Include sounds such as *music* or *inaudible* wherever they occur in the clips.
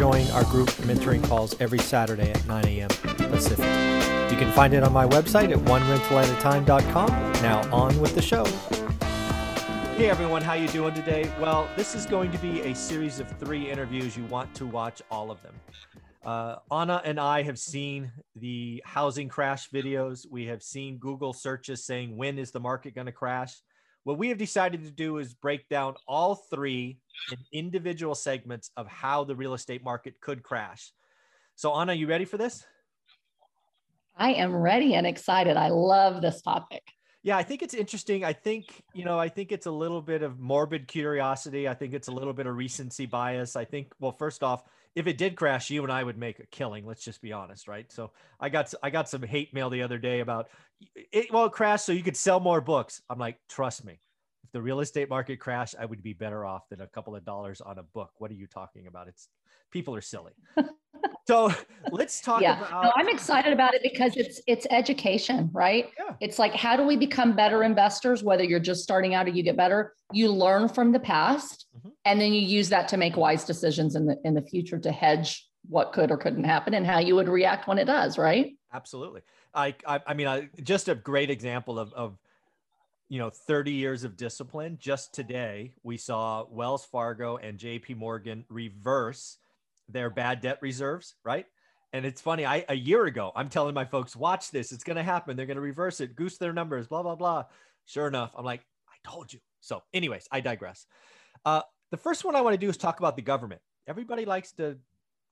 join our group mentoring calls every Saturday at 9 a.m. Pacific. You can find it on my website at onerentalatatime.com. Now on with the show. Hey everyone, how you doing today? Well, this is going to be a series of three interviews. You want to watch all of them. Uh, Anna and I have seen the housing crash videos. We have seen Google searches saying when is the market going to crash. What we have decided to do is break down all three in individual segments of how the real estate market could crash. So, Anna, you ready for this? I am ready and excited. I love this topic. Yeah, I think it's interesting. I think, you know, I think it's a little bit of morbid curiosity. I think it's a little bit of recency bias. I think, well, first off, if it did crash, you and I would make a killing. Let's just be honest, right? So I got I got some hate mail the other day about it. Well, it crashed so you could sell more books. I'm like, trust me, if the real estate market crashed, I would be better off than a couple of dollars on a book. What are you talking about? It's people are silly. *laughs* so let's talk yeah. about no, I'm excited about it because it's it's education, right? Yeah. It's like how do we become better investors, whether you're just starting out or you get better? You learn from the past. And then you use that to make wise decisions in the in the future to hedge what could or couldn't happen and how you would react when it does, right? Absolutely. I I, I mean I, just a great example of of you know 30 years of discipline. Just today we saw wells fargo and jp morgan reverse their bad debt reserves right? And it's funny i a year ago i'm telling my folks watch this. It's going to happen. They're going to reverse it. Goose their numbers blah blah blah. Sure enough i'm like i told you. So anyways i digress. Uh, the first one i want to do is talk about the government everybody likes to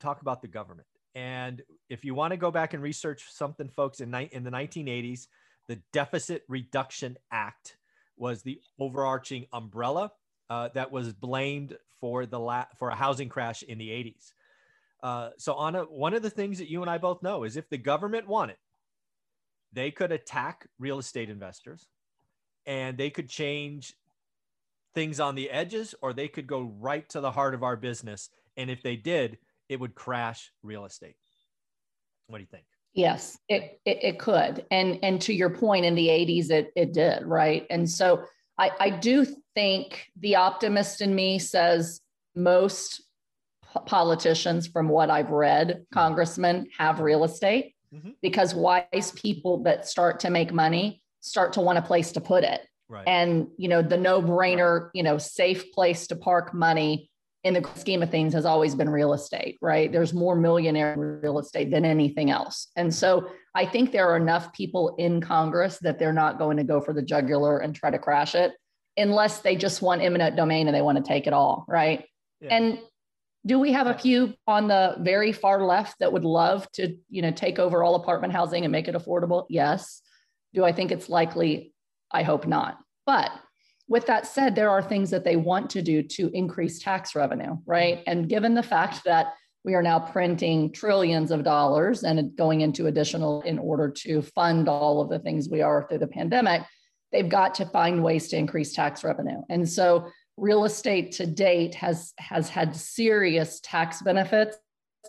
talk about the government and if you want to go back and research something folks in, in the 1980s the Deficit Reduction Act was the overarching umbrella uh, that was blamed for the la- for a housing crash in the 80s. Uh, so, Anna, one of the things that you and I both know is if the government wanted, they could attack real estate investors and they could change things on the edges or they could go right to the heart of our business. And if they did, it would crash real estate. What do you think? Yes, it, it, it could. And and to your point, in the 80s, it it did, right? And so I, I do think the optimist in me says most politicians, from what I've read, congressmen have real estate mm-hmm. because wise people that start to make money start to want a place to put it. Right. And you know, the no-brainer, you know, safe place to park money in the scheme of things has always been real estate, right? There's more millionaire real estate than anything else. And so I think there are enough people in Congress that they're not going to go for the jugular and try to crash it unless they just want eminent domain and they want to take it all, right? Yeah. And do we have a few on the very far left that would love to, you know, take over all apartment housing and make it affordable? Yes. Do I think it's likely? I hope not. But with that said, there are things that they want to do to increase tax revenue, right? Mm-hmm. And given the fact that we are now printing trillions of dollars and going into additional in order to fund all of the things we are through the pandemic, they've got to find ways to increase tax revenue. And so real estate to date has has had serious tax benefits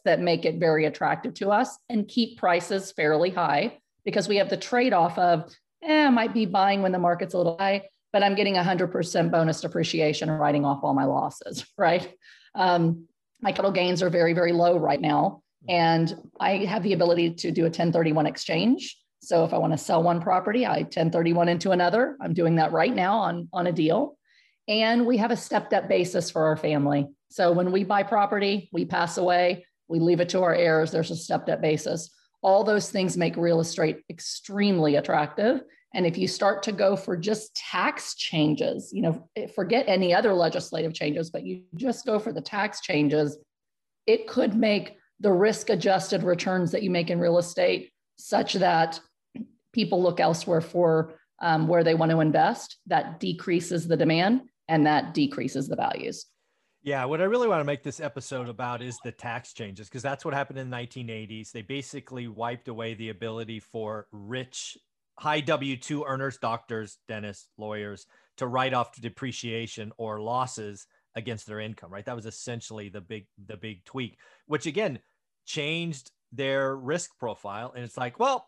that make it very attractive to us and keep prices fairly high because we have the trade-off of eh, I might be buying when the market's a little high but I'm getting 100% bonus depreciation and writing off all my losses, *laughs* right? Um, my capital gains are very, very low right now. And I have the ability to do a 1031 exchange. So if I want to sell one property, I 1031 into another. I'm doing that right now on, on a deal. And we have a stepped up basis for our family. So when we buy property, we pass away, we leave it to our heirs, there's a stepped up basis. All those things make real estate extremely attractive. And if you start to go for just tax changes, you know, eh, forget any other legislative changes, but you just go for the tax changes, it could make the risk adjusted returns that you make in real estate such that people look elsewhere for um, where they want to invest. That decreases the demand and that decreases the values. Yeah, what I really want to make this episode about is the tax changes because that's what happened in the 1980s. They basically wiped away the ability for rich high W two earners, doctors, dentists, lawyers, to write off depreciation or losses against their income. Right, that was essentially the big the big tweak, which again changed their risk profile. And it's like, well,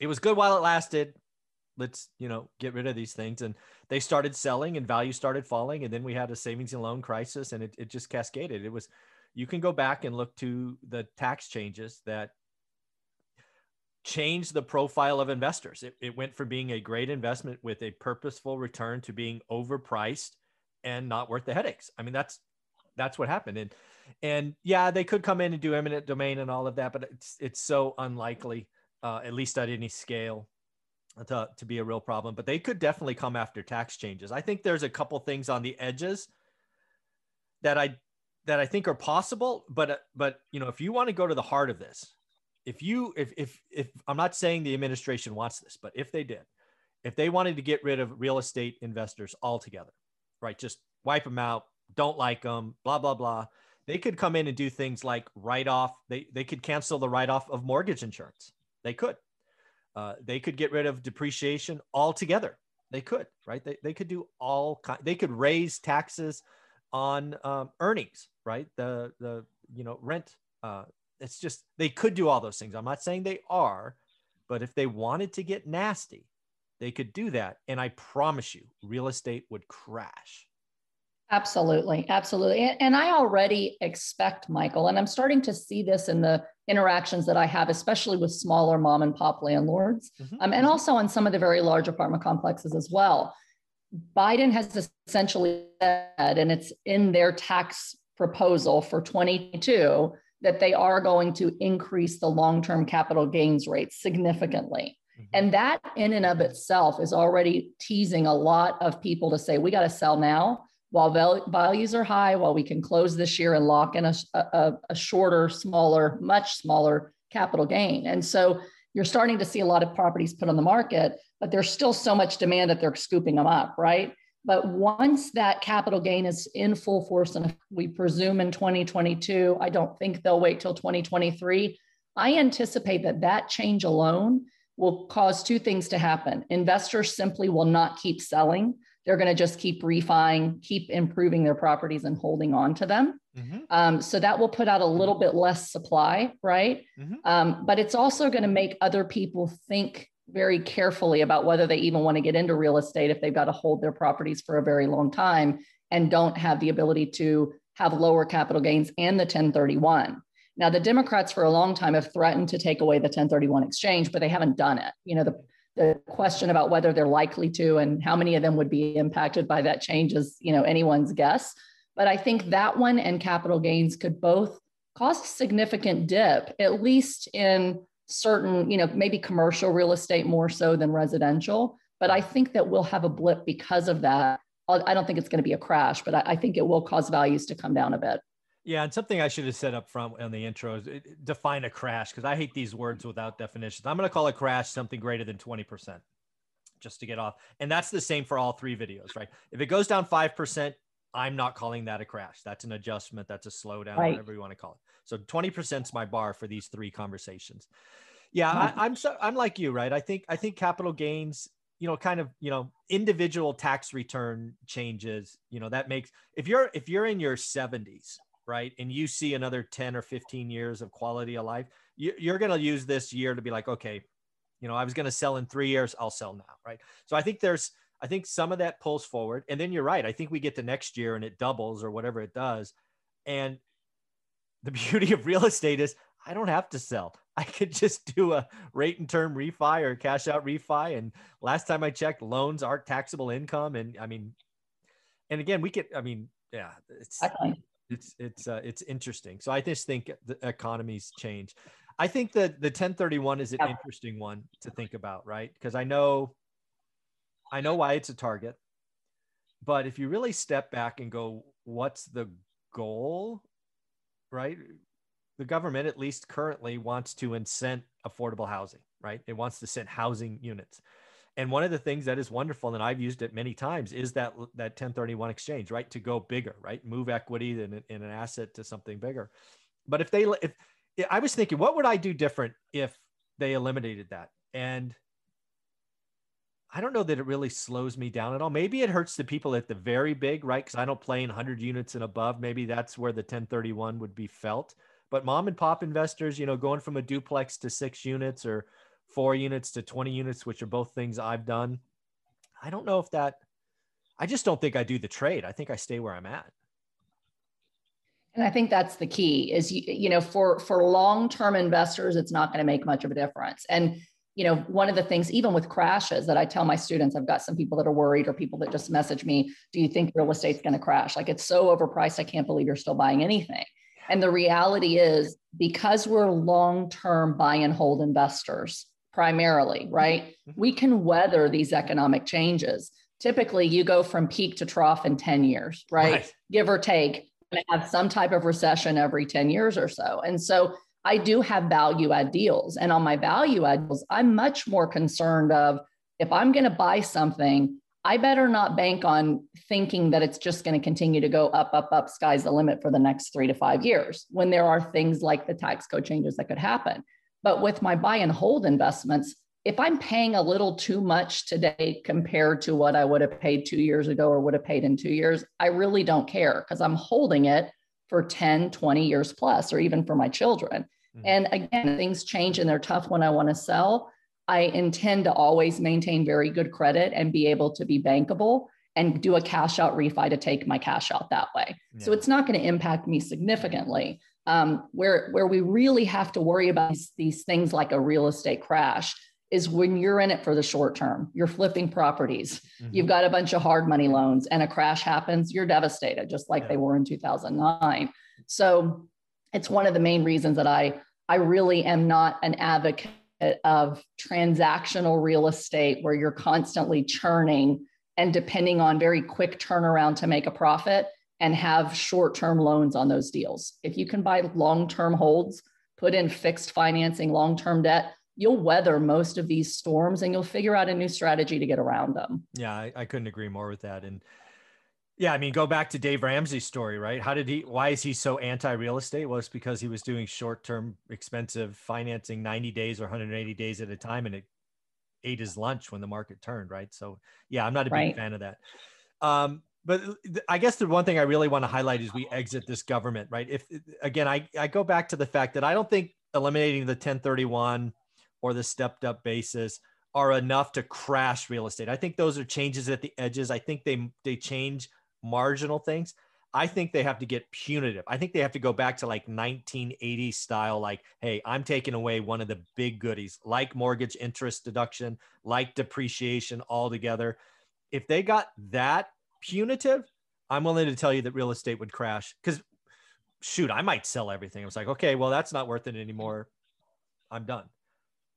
it was good while it lasted. Let's you know get rid of these things, and they started selling, and value started falling, and then we had a savings and loan crisis, and it, it just cascaded. It was you can go back and look to the tax changes that changed the profile of investors. It, it went from being a great investment with a purposeful return to being overpriced and not worth the headaches. I mean, that's that's what happened. And and yeah, they could come in and do eminent domain and all of that, but it's it's so unlikely, uh, at least at any scale, to to be a real problem. But they could definitely come after tax changes. I think there's a couple things on the edges that I that I think are possible. But but you know, if you want to go to the heart of this, if you if if if I'm not saying the administration wants this, but if they did, if they wanted to get rid of real estate investors altogether, right? Just wipe them out, don't like them, blah blah blah. They could come in and do things like write off. They they could cancel the write off of mortgage insurance. They could. Uh, they could get rid of depreciation altogether. They could, right? They, they could do all kind. They could raise taxes on um, earnings, right? The the you know rent uh, it's just they could do all those things. I'm not saying they are, but if they wanted to get nasty, they could do that. And I promise you, real estate would crash. Absolutely. Absolutely. And, and, I already expect, Michael, and I'm starting to see this in the interactions that I have, especially with smaller mom and pop landlords, mm-hmm. um, and mm-hmm. also on some of the very large apartment complexes as well. Biden has essentially said, and it's in their tax proposal for 22, that they are going to increase the long term capital gains rate significantly. Mm-hmm. And that, in and of itself, is already teasing a lot of people to say, we got to sell now while val- values are high, while we can close this year and lock in a, a, a shorter, smaller, much smaller capital gain. And so you're starting to see a lot of properties put on the market, but there's still so much demand that they're scooping them up, right? But once that capital gain is in full force, and we presume in 2022, I don't think they'll wait till 2023. I anticipate that that change alone will cause two things to happen. Investors simply will not keep selling. They're going to just keep refining, keep improving their properties and holding on to them. Mm-hmm. Um, so that will put out a little bit less supply, right? Mm-hmm. Um, but it's also going to make other people think very carefully about whether they even want to get into real estate if they've got to hold their properties for a very long time and don't have the ability to have lower capital gains and the 1031. Now, the Democrats for a long time have threatened to take away the 1031 exchange, but they haven't done it. You know, the, the question about whether they're likely to and how many of them would be impacted by that change is, you know, anyone's guess. But I think that one and capital gains could both cause a significant dip, at least in certain, you know, maybe commercial real estate more so than residential. But I think that we'll have a blip because of that. I don't think it's going to be a crash, but I think it will cause values to come down a bit. Yeah, and something I should have said up front on the intro is define a crash because I hate these words mm-hmm. without definitions. I'm going to call a crash something greater than 20% just to get off. And that's the same for all three videos, right? If it goes down 5%, I'm not calling that a crash. That's an adjustment. That's a slowdown, right. whatever you want to call it. So 20% is my bar for these three conversations. Yeah, I, I'm so I'm like you, right? I think I think capital gains, you know, kind of, you know, individual tax return changes, you know, that makes if you're if you're in your 70s, right, and you see another 10 or 15 years of quality of life, you, you're going to use this year to be like, okay, you know, I was going to sell in three years, I'll sell now, right? So I think there's I think some of that pulls forward. And then you're right. I think we get to next year and it doubles or whatever it does. And the *laughs* beauty of real estate is I don't have to sell. I could just do a rate and term refi or cash out refi. And last time I checked, loans aren't taxable income. And I mean, and again, we could, I mean, yeah, it's, it's, it's, uh, it's interesting. So I just think the economies change. I think that the 1031 is an yeah. interesting one to think about, right? Because I know I know why it's a target, but if you really step back and go, what's the goal, right? The government, at least currently, wants to incent affordable housing, right? It wants to send housing units. And one of the things that is wonderful, and I've used it many times, is that that 1031 exchange, right? To go bigger, right? Move equity in, in an asset to something bigger. But if they, if I was thinking, what would I do different if they eliminated that? And I don't know that it really slows me down at all. Maybe it hurts the people at the very big, right? Because I don't play in 100 units and above. Maybe that's where the 1031 would be felt. But mom and pop investors, you know, going from a duplex to six units or four units to 20 units, which are both things I've done. I don't know if that, I just don't think I do the trade. I think I stay where I'm at. And I think that's the key is you, you know for for long-term investors it's not going to make much of a difference. And you know one of the things even with crashes that I tell my students I've got some people that are worried or people that just message me do you think real estate's going to crash? Like it's so overpriced I can't believe you're still buying anything. And the reality is because we're long-term buy and hold investors primarily, right? Mm-hmm. We can weather these economic changes. Typically you go from peak to trough in 10 years, right? right. Give or take to have some type of recession every 10 years or so. And so I do have value add deals. And on my value add deals, I'm much more concerned of if I'm going to buy something, I better not bank on thinking that it's just going to continue to go up, up, up, sky's the limit for the next three to five years when there are things like the tax code changes that could happen. But with my buy and hold investments, if I'm paying a little too much today compared to what I would have paid two years ago or would have paid in two years, I really don't care because I'm holding it for 10, 20 years plus, or even for my children. Mm-hmm. And again, things change and they're tough when I want to sell. I intend to always maintain very good credit and be able to be bankable and do a cash out refi to take my cash out that way. Yeah. So it's not going to impact me significantly. Um, where, where we really have to worry about these, these things like a real estate crash is when you're in it for the short term. You're flipping properties. Mm-hmm. You've got a bunch of hard money loans and a crash happens, you're devastated just like yeah. they were in 2009. So it's one of the main reasons that I I really am not an advocate of transactional real estate where you're constantly churning and depending on very quick turnaround to make a profit and have short-term loans on those deals. If you can buy long-term holds, put in fixed financing, long-term debt, you'll weather most of these storms and you'll figure out a new strategy to get around them. Yeah, I, I couldn't agree more with that. And yeah, I mean, go back to Dave Ramsey's story, right? How did he, why is he so anti real estate? Well, it's because he was doing short term, expensive financing 90 days or 180 days at a time and it ate his lunch when the market turned, right? So, yeah, I'm not a big right. fan of that. Um, but uh, I guess the one thing I really want to highlight is we exit this government, right? If uh, again, I, I go back to the fact that I don't think eliminating the 1031 or the stepped up basis are enough to crash real estate. I think those are changes at the edges. I think they they change marginal things. I think they have to get punitive. I think they have to go back to like 1980 style, like, hey, I'm taking away one of the big goodies, like mortgage interest deduction, like depreciation altogether. If they got that punitive, I'm willing to tell you that real estate would crash. Because shoot, I might sell everything. I was like, okay, well, that's not worth it anymore. I'm done.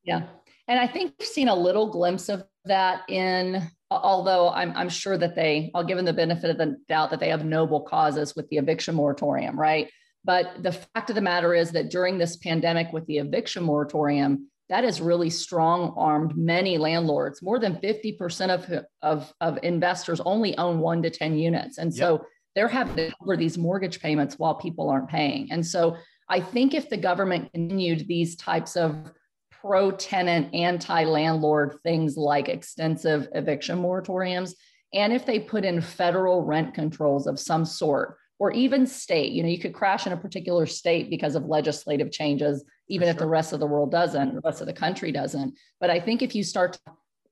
Yeah. And I think we've seen a little glimpse of that in, although I'm, I'm sure that they, I'll give them the benefit of the doubt that they have noble causes with the eviction moratorium, right? But the fact of the matter is that during this pandemic with the eviction moratorium, that has really strong armed many landlords. More than 50% of, of, of investors only own one to 10 units. And so yep. they're having to cover these mortgage payments while people aren't paying. And so I think if the government continued these types of pro tenant, anti landlord things like extensive eviction moratoriums. And if they put in federal rent controls of some sort, or even state, you know, you could crash in a particular state because of legislative changes, even if the rest of the world doesn't, the rest of the country doesn't. But I think if you start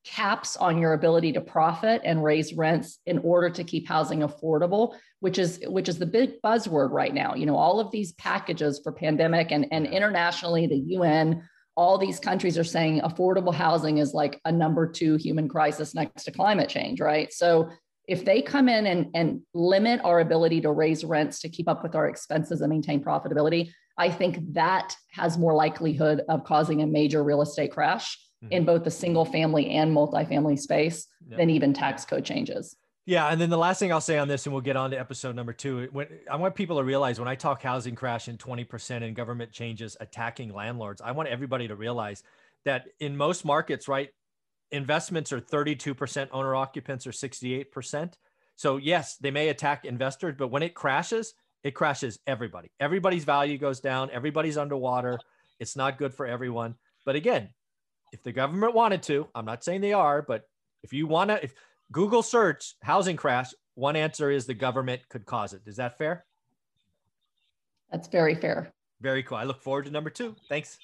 caps on your ability to profit and raise rents in order to keep housing affordable which is which is the big buzzword right now you know all of these packages for pandemic and, and internationally the un all these countries are saying affordable housing is like a number two human crisis next to climate change, right? So if they come in and, and limit our ability to raise rents to keep up with our expenses and maintain profitability, I think that has more likelihood of causing a major real estate crash mm-hmm. in both the single family and multifamily space yep. than even tax code changes. Yeah, and then the last thing I'll say on this, and we'll get on to episode number two. When I want people to realize when I talk housing crash and 20% and government changes attacking landlords, I want everybody to realize that in most markets, right, investments are 32%, owner occupants are 68%. So yes, they may attack investors, but when it crashes, it crashes everybody. Everybody's value goes down, everybody's underwater. It's not good for everyone. But again, if the government wanted to, I'm not saying they are, but If you want to, if Google search housing crash, one answer is the government could cause it. Is that fair? That's very fair. Very cool. I look forward to number two. Thanks.